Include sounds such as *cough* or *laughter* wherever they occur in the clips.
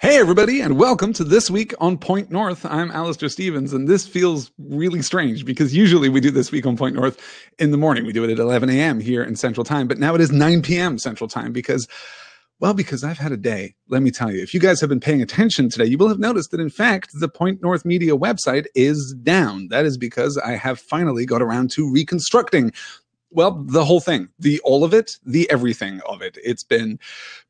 Hey, everybody, and welcome to This Week on Point North. I'm Alastair Stevens, and this feels really strange because usually we do This Week on Point North in the morning. We do it at 11 a.m. here in Central Time, but now it is 9 p.m. Central Time because, well, because I've had a day. Let me tell you, if you guys have been paying attention today, you will have noticed that, in fact, the Point North Media website is down. That is because I have finally got around to reconstructing well, the whole thing, the all of it, the everything of it. It's been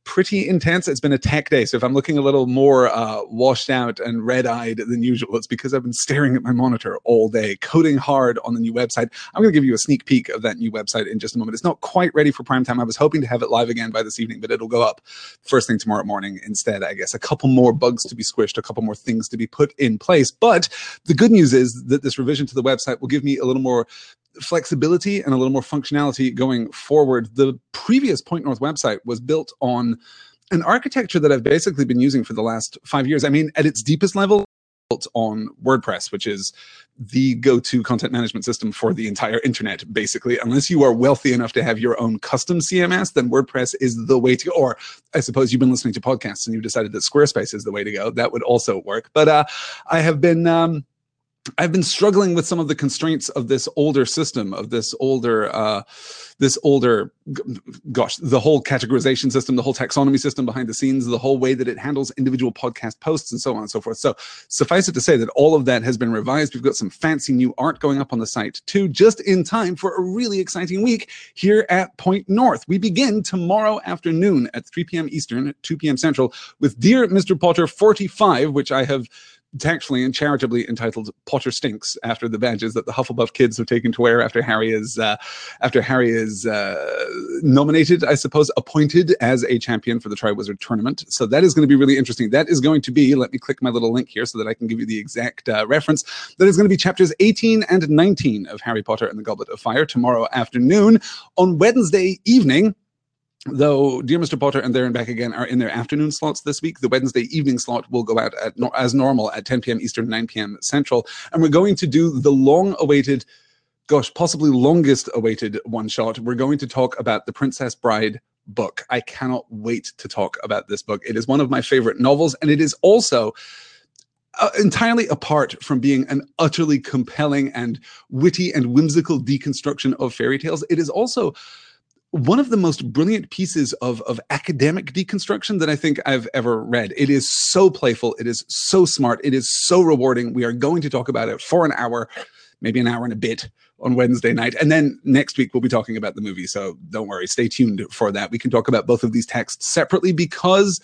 pretty intense. It's been a tech day. So if I'm looking a little more uh, washed out and red eyed than usual, it's because I've been staring at my monitor all day, coding hard on the new website. I'm going to give you a sneak peek of that new website in just a moment. It's not quite ready for prime time. I was hoping to have it live again by this evening, but it'll go up first thing tomorrow morning instead, I guess. A couple more bugs to be squished, a couple more things to be put in place. But the good news is that this revision to the website will give me a little more flexibility and a little more functionality going forward. The previous Point North website was built on an architecture that I've basically been using for the last five years. I mean, at its deepest level, built on WordPress, which is the go-to content management system for the entire internet, basically. Unless you are wealthy enough to have your own custom CMS, then WordPress is the way to go. Or I suppose you've been listening to podcasts and you've decided that Squarespace is the way to go. That would also work. But uh, I have been um, I've been struggling with some of the constraints of this older system, of this older, uh, this older, gosh, the whole categorization system, the whole taxonomy system behind the scenes, the whole way that it handles individual podcast posts and so on and so forth. So suffice it to say that all of that has been revised. We've got some fancy new art going up on the site too, just in time for a really exciting week here at Point North. We begin tomorrow afternoon at 3 p.m. Eastern, 2 p.m. Central with Dear Mr. Potter 45, which I have tactfully and charitably entitled Potter Stinks after the badges that the Hufflepuff kids have taken to wear after Harry is uh, after Harry is uh, nominated, I suppose, appointed as a champion for the Triwizard Tournament. So that is going to be really interesting. That is going to be, let me click my little link here so that I can give you the exact uh, reference. That is going to be chapters 18 and 19 of Harry Potter and the Goblet of Fire tomorrow afternoon. On Wednesday evening, Though Dear Mr. Potter and There and Back Again are in their afternoon slots this week, the Wednesday evening slot will go out at, as normal at 10 p.m. Eastern, 9 p.m. Central. And we're going to do the long awaited, gosh, possibly longest awaited one shot. We're going to talk about The Princess Bride book. I cannot wait to talk about this book. It is one of my favorite novels, and it is also. Uh, entirely apart from being an utterly compelling and witty and whimsical deconstruction of fairy tales, it is also one of the most brilliant pieces of, of academic deconstruction that I think I've ever read. It is so playful. It is so smart. It is so rewarding. We are going to talk about it for an hour, maybe an hour and a bit on Wednesday night. And then next week, we'll be talking about the movie. So don't worry, stay tuned for that. We can talk about both of these texts separately because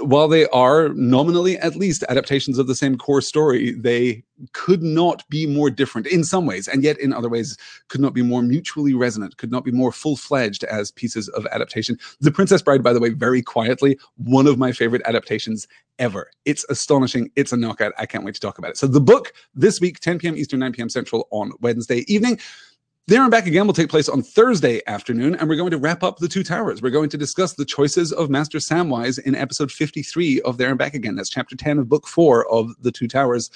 while they are nominally at least adaptations of the same core story, they could not be more different in some ways, and yet in other ways could not be more mutually resonant, could not be more full fledged as pieces of adaptation. The Princess Bride, by the way, very quietly, one of my favorite adaptations ever. It's astonishing. It's a knockout. I can't wait to talk about it. So the book this week, 10 p.m. Eastern, 9 p.m. Central on Wednesday evening. There and Back Again will take place on Thursday afternoon, and we're going to wrap up The Two Towers. We're going to discuss the choices of Master Samwise in episode 53 of There and Back Again. That's chapter 10 of book four of The Two Towers.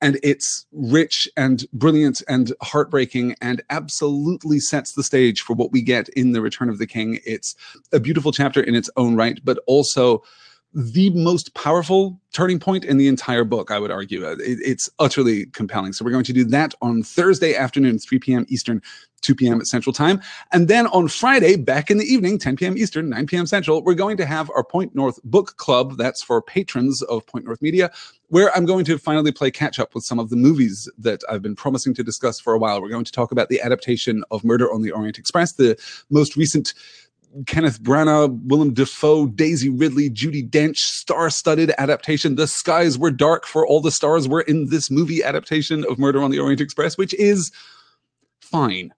And it's rich and brilliant and heartbreaking and absolutely sets the stage for what we get in The Return of the King. It's a beautiful chapter in its own right, but also the most powerful turning point in the entire book, I would argue. Uh, it, it's utterly compelling. So we're going to do that on Thursday afternoon, 3 p.m. Eastern, 2 p.m. Central Time. And then on Friday, back in the evening, 10 p.m. Eastern, 9 p.m. Central, we're going to have our Point North Book Club. That's for patrons of Point North Media, where I'm going to finally play catch up with some of the movies that I've been promising to discuss for a while. We're going to talk about the adaptation of Murder on the Orient Express, the most recent Kenneth Branagh, Willem Dafoe, Daisy Ridley, Judi Dench, star-studded adaptation. The skies were dark for all the stars were in this movie adaptation of Murder on the Orient Express, which is fine.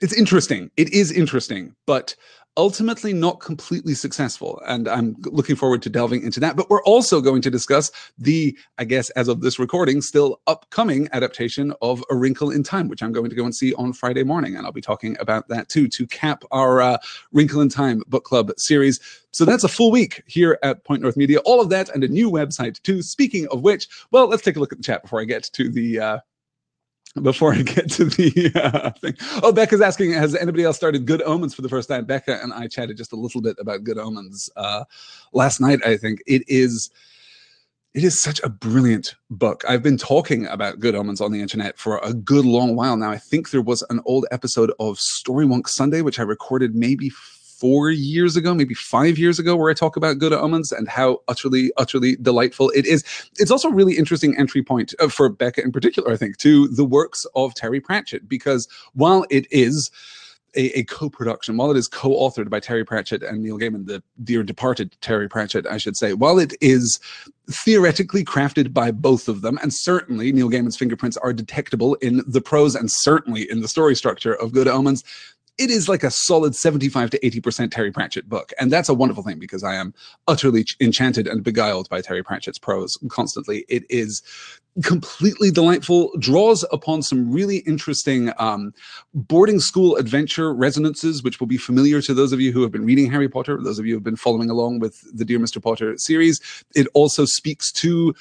It's interesting. It is interesting, but ultimately not completely successful. And I'm looking forward to delving into that. But we're also going to discuss the, I guess, as of this recording, still upcoming adaptation of A Wrinkle in Time, which I'm going to go and see on Friday morning. And I'll be talking about that too to cap our uh, Wrinkle in Time book club series. So that's a full week here at Point North Media. All of that and a new website too. Speaking of which, well, let's take a look at the chat before I get to the uh, before I get to the uh, thing. Oh, Becca's asking, has anybody else started Good Omens for the first time? Becca and I chatted just a little bit about Good Omens uh, last night, I think. It is it is such a brilliant book. I've been talking about Good Omens on the internet for a good long while now. I think there was an old episode of Storywonk Sunday, which I recorded maybe four years ago, maybe five years ago, where I talk about Good Omens and how utterly, utterly delightful it is. It's also a really interesting entry point uh, for Becca in particular, I think, to the works of Terry Pratchett, because while it is a, a co-production, while it is co-authored by Terry Pratchett and Neil Gaiman, the dear departed Terry Pratchett, I should say, while it is theoretically crafted by both of them, and certainly Neil Gaiman's fingerprints are detectable in the prose and certainly in the story structure of Good Omens, it is like a solid 75 to 80% Terry Pratchett book. And that's a wonderful thing because I am utterly enchanted and beguiled by Terry Pratchett's prose constantly. It is completely delightful, draws upon some really interesting um, boarding school adventure resonances, which will be familiar to those of you who have been reading Harry Potter, those of you who have been following along with the Dear Mr. Potter series. It also speaks to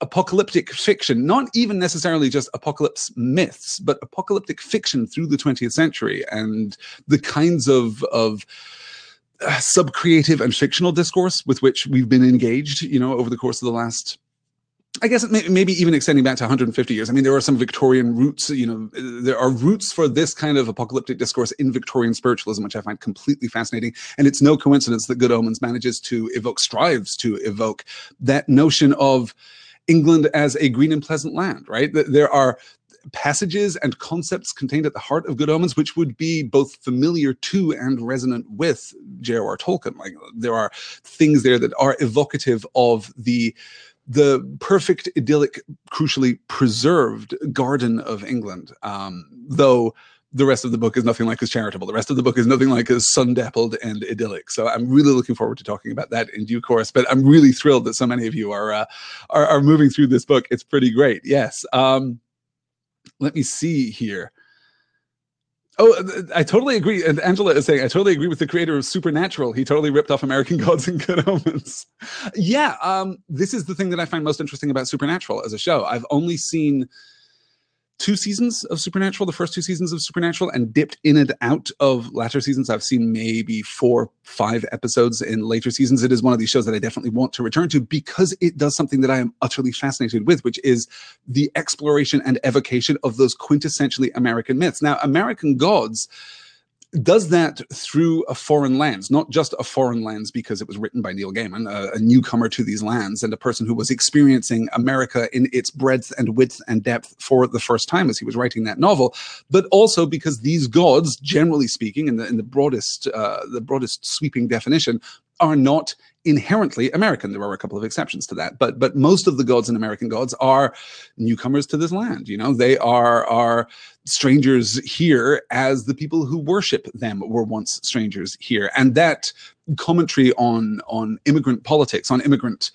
apocalyptic fiction, not even necessarily just apocalypse myths, but apocalyptic fiction through the 20th century and the kinds of, of uh, sub-creative and fictional discourse with which we've been engaged, you know, over the course of the last I guess may, maybe even extending back to 150 years. I mean, there are some Victorian roots, you know, there are roots for this kind of apocalyptic discourse in Victorian spiritualism, which I find completely fascinating. And it's no coincidence that Good Omens manages to evoke, strives to evoke that notion of England as a green and pleasant land, right? There are passages and concepts contained at the heart of Good Omens, which would be both familiar to and resonant with J.R.R. Tolkien. Like there are things there that are evocative of the the perfect, idyllic, crucially preserved garden of England. Um, though the rest of the book is nothing like as charitable. The rest of the book is nothing like as sun-dappled and idyllic. So I'm really looking forward to talking about that in due course. But I'm really thrilled that so many of you are uh, are, are, moving through this book. It's pretty great. Yes. Um, let me see here. Oh, I totally agree. And Angela is saying, I totally agree with the creator of Supernatural. He totally ripped off American *laughs* Gods and Good Omens. yeah, um, this is the thing that I find most interesting about Supernatural as a show. I've only seen two seasons of Supernatural, the first two seasons of Supernatural, and dipped in and out of latter seasons. I've seen maybe four, five episodes in later seasons. It is one of these shows that I definitely want to return to because it does something that I am utterly fascinated with, which is the exploration and evocation of those quintessentially American myths. Now, American gods does that through a foreign lens, not just a foreign lens because it was written by Neil Gaiman, a, a, newcomer to these lands and a person who was experiencing America in its breadth and width and depth for the first time as he was writing that novel, but also because these gods, generally speaking, in the, in the broadest, uh, the broadest sweeping definition, are not inherently American. There are a couple of exceptions to that, but but most of the gods and American gods are newcomers to this land. You know, they are are strangers here as the people who worship them were once strangers here, and that commentary on on immigrant politics, on immigrant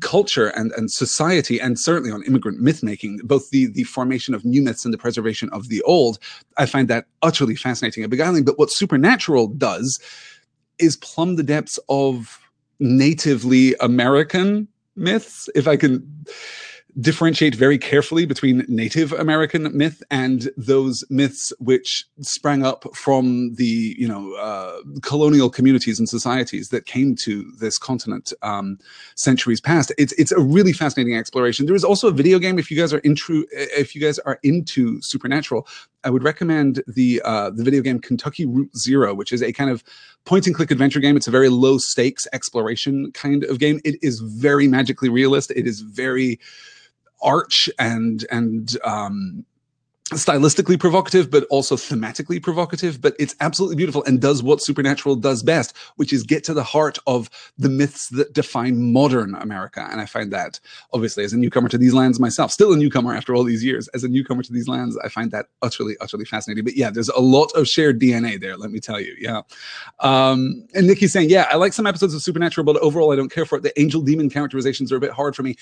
culture and, and society, and certainly on immigrant myth making, both the, the formation of new myths and the preservation of the old, I find that utterly fascinating and beguiling. But what Supernatural does is plumb the depths of natively American myths, if I can differentiate very carefully between Native American myth and those myths which sprang up from the you know uh, colonial communities and societies that came to this continent um, centuries past. It's it's a really fascinating exploration. There is also a video game if you guys are into if you guys are into supernatural. I would recommend the uh, the video game Kentucky Route Zero, which is a kind of point and click adventure game. It's a very low stakes exploration kind of game. It is very magically realist. It is very arch and and um, stylistically provocative, but also thematically provocative. But it's absolutely beautiful and does what Supernatural does best, which is get to the heart of the myths that define modern America. And I find that, obviously, as a newcomer to these lands myself, still a newcomer after all these years, as a newcomer to these lands, I find that utterly, utterly fascinating. But yeah, there's a lot of shared DNA there, let me tell you. Yeah. Um, and Nikki's saying, yeah, I like some episodes of Supernatural, but overall, I don't care for it. The angel demon characterizations are a bit hard for me.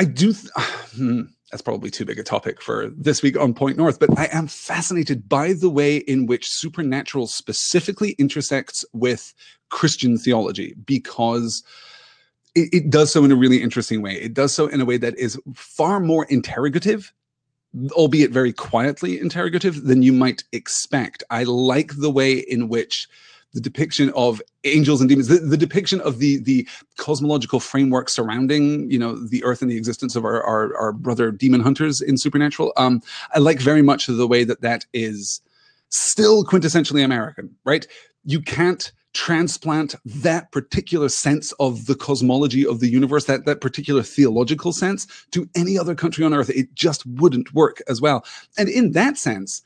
I do. *sighs* Hmm, that's probably too big a topic for this week on Point North, but I am fascinated by the way in which supernatural specifically intersects with Christian theology because it, it, does so in a really interesting way. It does so in a way that is far more interrogative, albeit very quietly interrogative, than you might expect. I like the way in which the depiction of angels and demons, the, the depiction of the the cosmological framework surrounding you know the Earth and the existence of our our, our brother demon hunters in Supernatural. Um, I like very much the way that that is still quintessentially American, right? You can't transplant that particular sense of the cosmology of the universe, that, that particular theological sense, to any other country on earth. It just wouldn't work as well. And in that sense,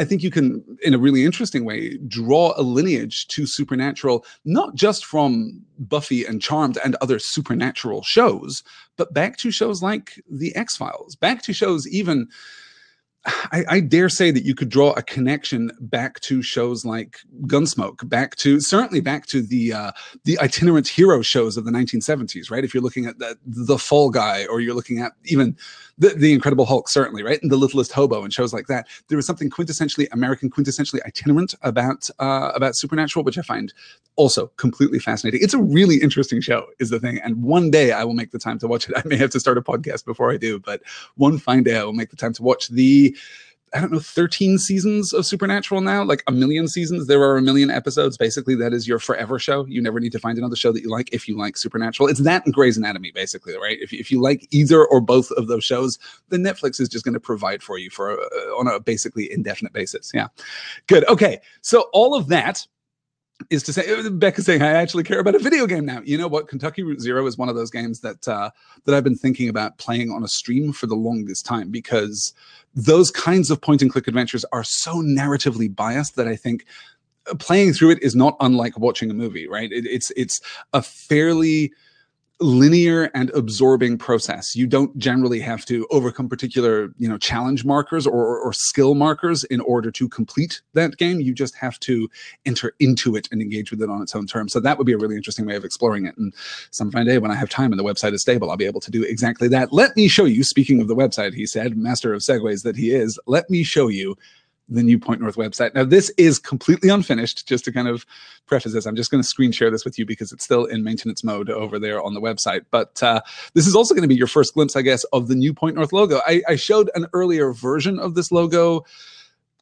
I think you can, in a really interesting way, draw a lineage to supernatural, not just from Buffy and Charmed and other supernatural shows, but back to shows like The X Files, back to shows even *sighs* I, I, dare say that you could draw a connection back to shows like Gunsmoke, back to certainly back to the uh, the itinerant hero shows of the 1970s, right? If you're looking at the, the Fall Guy, or you're looking at even the, the Incredible Hulk, certainly, right, and the Littlest Hobo and shows like that, there was something quintessentially American, quintessentially itinerant about uh, about Supernatural, which I find also completely fascinating. It's a really interesting show, is the thing, and one day I will make the time to watch it. *laughs* I may have to start a podcast before I do, but one fine day I will make the time to watch the I don't know, 13 seasons of Supernatural now, like a million seasons. There are a million episodes. Basically, that is your forever show. You never need to find another show that you like if you like Supernatural. It's that and Grey's Anatomy, basically, right? If, if you like either or both of those shows, then Netflix is just going to provide for you for a, on a basically indefinite basis. Yeah. Good. Okay. So all of that is to say uh, Becca's saying I actually care about a video game now. You know what? Kentucky Route Zero is one of those games that uh, that I've been thinking about playing on a stream for the longest time because those kinds of point and click adventures are so narratively biased that I think uh, playing through it is not unlike watching a movie. Right? It, it's it's a fairly linear and absorbing process. You don't generally have to overcome particular, you know, challenge markers or, or, skill markers in order to complete that game. You just have to enter into it and engage with it on its own terms. So that would be a really interesting way of exploring it. And some fine day when I have time and the website is stable, I'll be able to do exactly that. Let me show you, speaking of the website, he said, master of segues that he is, let me show you the new Point North website. Now, this is completely unfinished, just to kind of preface this. I'm just going to screen share this with you because it's still in maintenance mode over there on the website. But uh, this is also going to be your first glimpse, I guess, of the new Point North logo. I, I showed an earlier version of this logo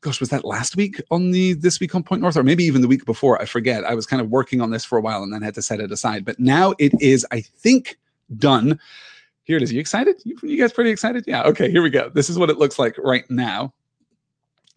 gosh, was that last week on the This Week on Point North, or maybe even the week before? I forget. I was kind of working on this for a while and then had to set it aside. But now it is, I think, done. Here it is. Are you excited? You, you guys pretty excited? Yeah. Okay, here we go. This is what it looks like right now.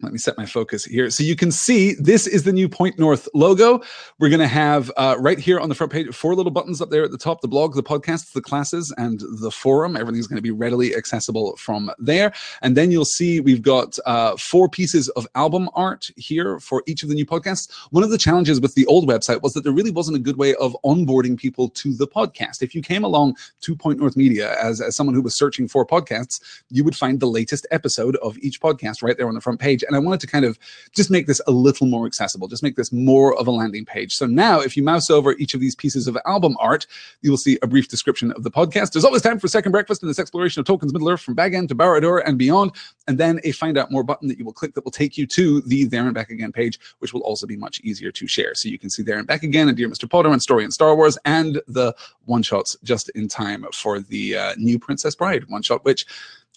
Let me set my focus here. So you can see this is the new Point North logo. We're going to have uh, right here on the front page, four little buttons up there at the top, the blog, the podcast, the classes, and the forum. Everything's going to be readily accessible from there. And then you'll see we've got uh, four pieces of album art here for each of the new podcasts. One of the challenges with the old website was that there really wasn't a good way of onboarding people to the podcast. If you came along to Point North Media as, as someone who was searching for podcasts, you would find the latest episode of each podcast right there on the front page I wanted to kind of just make this a little more accessible, just make this more of a landing page. So now if you mouse over each of these pieces of album art, you will see a brief description of the podcast. There's always time for second breakfast in this exploration of Tolkien's Middle Earth from Bag End to Barad-dûr and beyond, and then a find out more button that you will click that will take you to the There and Back Again page, which will also be much easier to share. So you can see There and Back Again and Dear Mr. Potter and Story and Star Wars and the one-shots just in time for the uh, new Princess Bride one-shot, which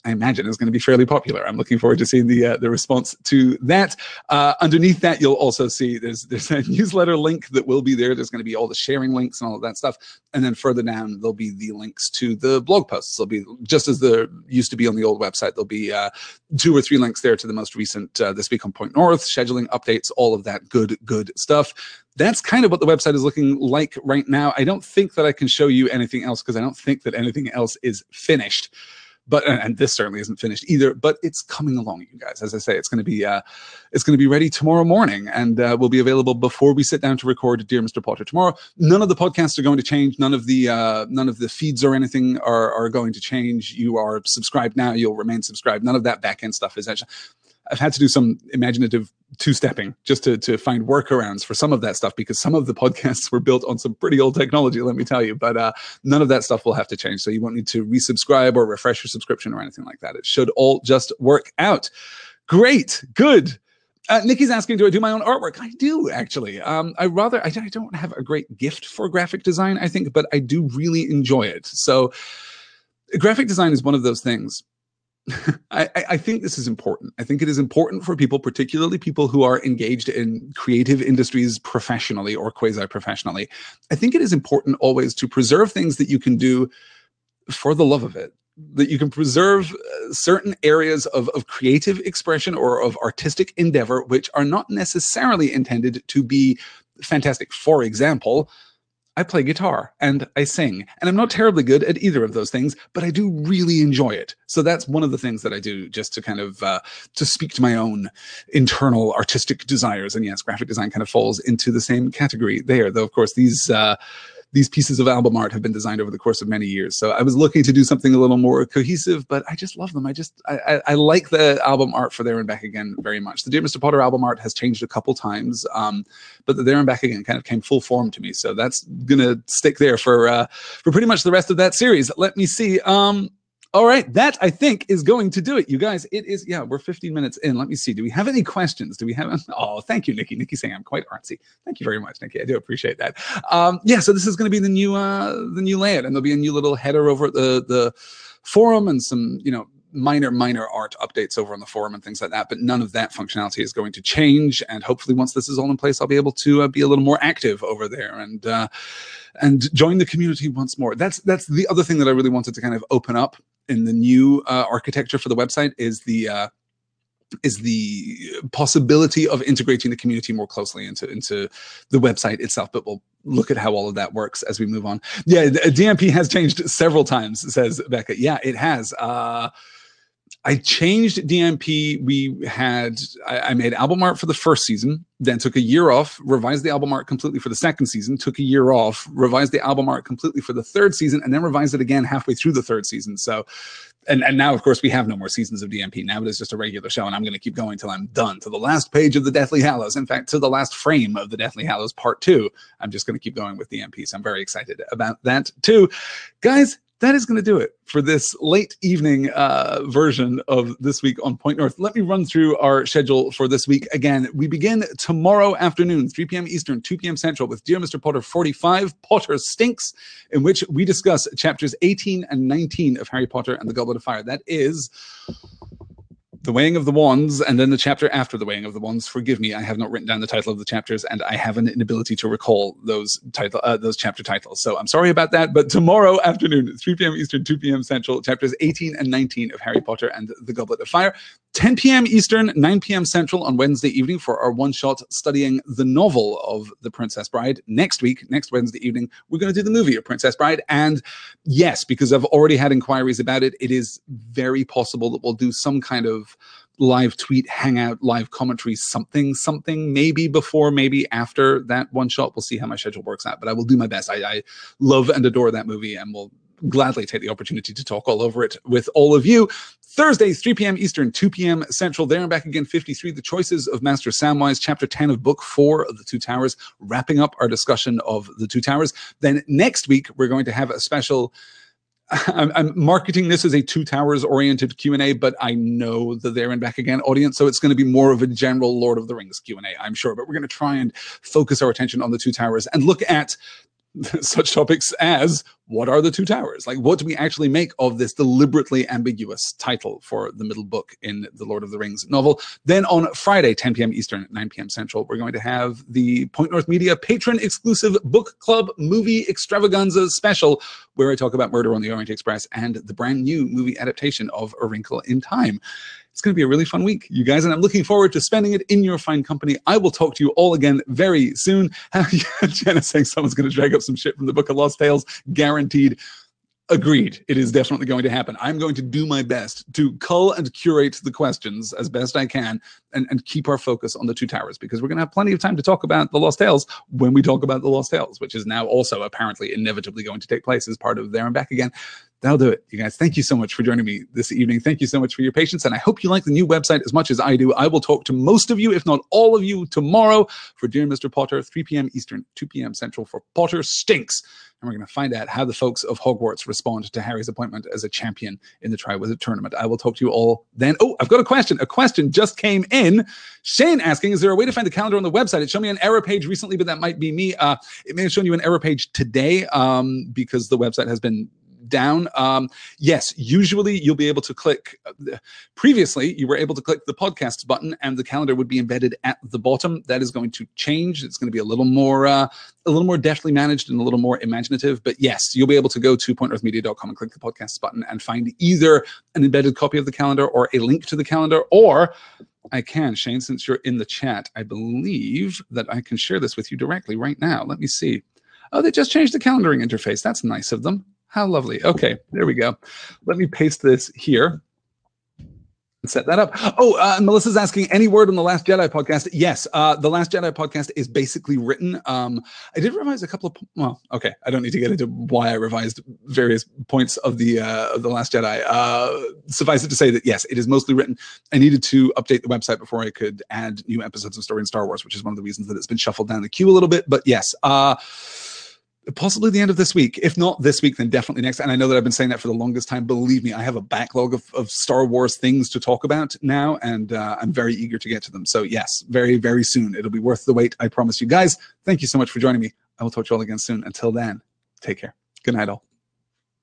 I imagine is going to be fairly popular. I'm looking forward to seeing the uh, the response to that. Uh, underneath that, you'll also see there's there's a *laughs* newsletter link that will be there. There's going to be all the sharing links and all of that stuff. And then further down, there'll be the links to the blog posts. There'll be just as there used to be on the old website. There'll be uh, two or three links there to the most recent uh, this week on Point North scheduling updates, all of that good good stuff that's kind of what the website is looking like right now. I don't think that I can show you anything else because I don't think that anything else is finished but and this certainly isn't finished either but it's coming along you guys. As i say it's going to be uh it's going to be ready tomorrow morning and uh, will be available before we sit down to record dear mr potter tomorrow. None of the podcasts are going to change. None of the uh none of the feeds or anything are are going to change. You are subscribed now. You'll remain subscribed. None of that back end stuff is actually I've had to do some imaginative two-stepping just to, to find workarounds for some of that stuff because some of the podcasts *laughs* were built on some pretty old technology, let me tell you. But uh, none of that stuff will have to change. So you won't need to resubscribe or refresh your subscription or anything like that. It should all just work out. Great. Good. Uh, Nikki's asking, do I do my own artwork? I do, actually. Um, I rather, I, I don't have a great gift for graphic design, I think, but I do really enjoy it. So graphic design is one of those things *laughs* I, I, think this is important. I think it is important for people, particularly people who are engaged in creative industries professionally or quasi professionally. I think it is important always to preserve things that you can do for the love of it. That you can preserve uh, certain areas of, of creative expression or of artistic endeavor, which are not necessarily intended to be fantastic. For example, I play guitar and I sing, and I'm not terribly good at either of those things, but I do really enjoy it. So that's one of the things that I do just to kind of uh, to speak to my own internal artistic desires. And yes, graphic design kind of falls into the same category there, though. Of course, these. Uh, these pieces of album art have been designed over the course of many years. So I was looking to do something a little more cohesive, but I just love them. I just I, I, I like the album art for There and Back Again very much. The Dear Mr. Potter album art has changed a couple times, um, but the There and Back Again kind of came full form to me. So that's gonna stick there for uh, for pretty much the rest of that series. Let me see. Um, all right, that I think is going to do it, you guys. It is, yeah, we're 15 minutes in. Let me see. Do we have any questions? Do we have? *laughs* Oh, thank you, Nikki. Nikki saying I'm quite artsy. Thank you very much, Nikki. I do appreciate that. Um, yeah, so this is going to be the new, uh, the new layout, and there'll be a new little header over the the forum and some, you know, minor minor art updates over on the forum and things like that but none of that functionality is going to change and hopefully once this is all in place i'll be able to uh, be a little more active over there and uh, and join the community once more that's that's the other thing that i really wanted to kind of open up in the new uh, architecture for the website is the uh, is the possibility of integrating the community more closely into into the website itself. But we'll look at how all of that works as we move on. Yeah, DMP has changed several times, says Becca. Yeah, it has. Uh, I changed DMP. We had I, I, made album art for the first season, then took a year off, revised the album art completely for the second season, took a year off, revised the album art completely for the third season, and then revised it again halfway through the third season. So, and and now of course we have no more seasons of DMP. Now it is just a regular show, and I'm going to keep going till I'm done to the last page of the Deathly Hallows. In fact, to the last frame of the Deathly Hallows Part Two. I'm just going to keep going with DMP. So I'm very excited about that too, guys that is going to do it for this late evening uh, version of this week on Point North. Let me run through our schedule for this week again. We begin tomorrow afternoon, 3 p.m. Eastern, 2 p.m. Central, with Dear Mr. Potter 45, Potter Stinks, in which we discuss chapters 18 and 19 of Harry Potter and the Goblet of Fire. That is the weighing of the wands and then the chapter after the weighing of the wands. Forgive me i have not written down the title of the chapters and i have an inability to recall those title uh, those chapter titles. So i'm sorry about that but tomorrow afternoon 3 p.m eastern 2 p.m central chapters 18 and 19 of harry potter and the goblet of fire 10 p.m eastern 9 p.m central on wednesday evening for our one shot studying the novel of the princess bride next week next wednesday evening we're going to do the movie of princess bride and yes because i've already had inquiries about it it is very possible that we'll do some kind of live tweet, hangout, live commentary, something, something, maybe before, maybe after that one shot. We'll see how my schedule works out, but I will do my best. I, I love and adore that movie and will gladly take the opportunity to talk all over it with all of you. Thursday, 3 p.m. Eastern, 2 p.m. Central. There and back again, 53. The Choices of Master Samwise, Chapter 10 of Book 4 of The Two Towers, wrapping up our discussion of The Two Towers. Then next week, we're going to have a special *laughs* I'm, I'm, marketing this as a two towers oriented q&a but i know the there and back again audience so it's going to be more of a general lord of the rings q&a i'm sure but we're going to try and focus our attention on the two towers and look at *laughs* such topics as what are the two towers? Like, what do we actually make of this deliberately ambiguous title for the middle book in the Lord of the Rings novel? Then on Friday, 10 p.m. Eastern, 9 p.m. Central, we're going to have the Point North Media patron exclusive book club movie extravaganza special, where I talk about Murder on the Orient Express and the brand new movie adaptation of A Wrinkle in Time. It's going to be a really fun week, you guys, and I'm looking forward to spending it in your fine company. I will talk to you all again very soon. *laughs* Jenna saying someone's going to drag up some shit from the Book of Lost Tales. Guaranteed. Agreed. It is definitely going to happen. I'm going to do my best to cull and curate the questions as best I can and, and keep our focus on the two towers because we're going to have plenty of time to talk about the Lost Tales when we talk about the Lost Tales, which is now also apparently inevitably going to take place as part of There and Back Again that'll do it. You guys, thank you so much for joining me this evening. Thank you so much for your patience. And I hope you like the new website as much as I do. I will talk to most of you, if not all of you, tomorrow for Dear Mr. Potter, 3 p.m. Eastern, 2 p.m. Central for Potter Stinks. And we're going to find out how the folks of Hogwarts respond to Harry's appointment as a champion in the Triwizard Tournament. I will talk to you all then. Oh, I've got a question. A question just came in. Shane asking, is there a way to find the calendar on the website? It showed me an error page recently, but that might be me. Uh, it may have shown you an error page today um, because the website has been down. Um, yes, usually you'll be able to click. Previously, you were able to click the podcast button, and the calendar would be embedded at the bottom. That is going to change. It's going to be a little more, uh, a little more deftly managed and a little more imaginative. But yes, you'll be able to go to pointnorthmedia.com and click the podcast button and find either an embedded copy of the calendar or a link to the calendar, or I can, Shane, since you're in the chat, I believe that I can share this with you directly right now. Let me see. Oh, they just changed the calendaring interface. That's nice of them. How lovely. Okay, there we go. Let me paste this here and set that up. Oh, uh, Melissa's asking any word on the Last Jedi podcast. Yes, uh, the Last Jedi podcast is basically written. Um, I did revise a couple of. Well, okay, I don't need to get into why I revised various points of the uh, of the Last Jedi. Uh, suffice it to say that yes, it is mostly written. I needed to update the website before I could add new episodes of Story in Star Wars, which is one of the reasons that it's been shuffled down the queue a little bit. But yes. Uh, possibly the end of this week. If not this week, then definitely next. And I know that I've been saying that for the longest time. Believe me, I have a backlog of, of Star Wars things to talk about now, and uh, I'm very eager to get to them. So, yes, very, very soon. It'll be worth the wait. I promise you guys. Thank you so much for joining me. I will talk to you all again soon. Until then, take care. Good night, all.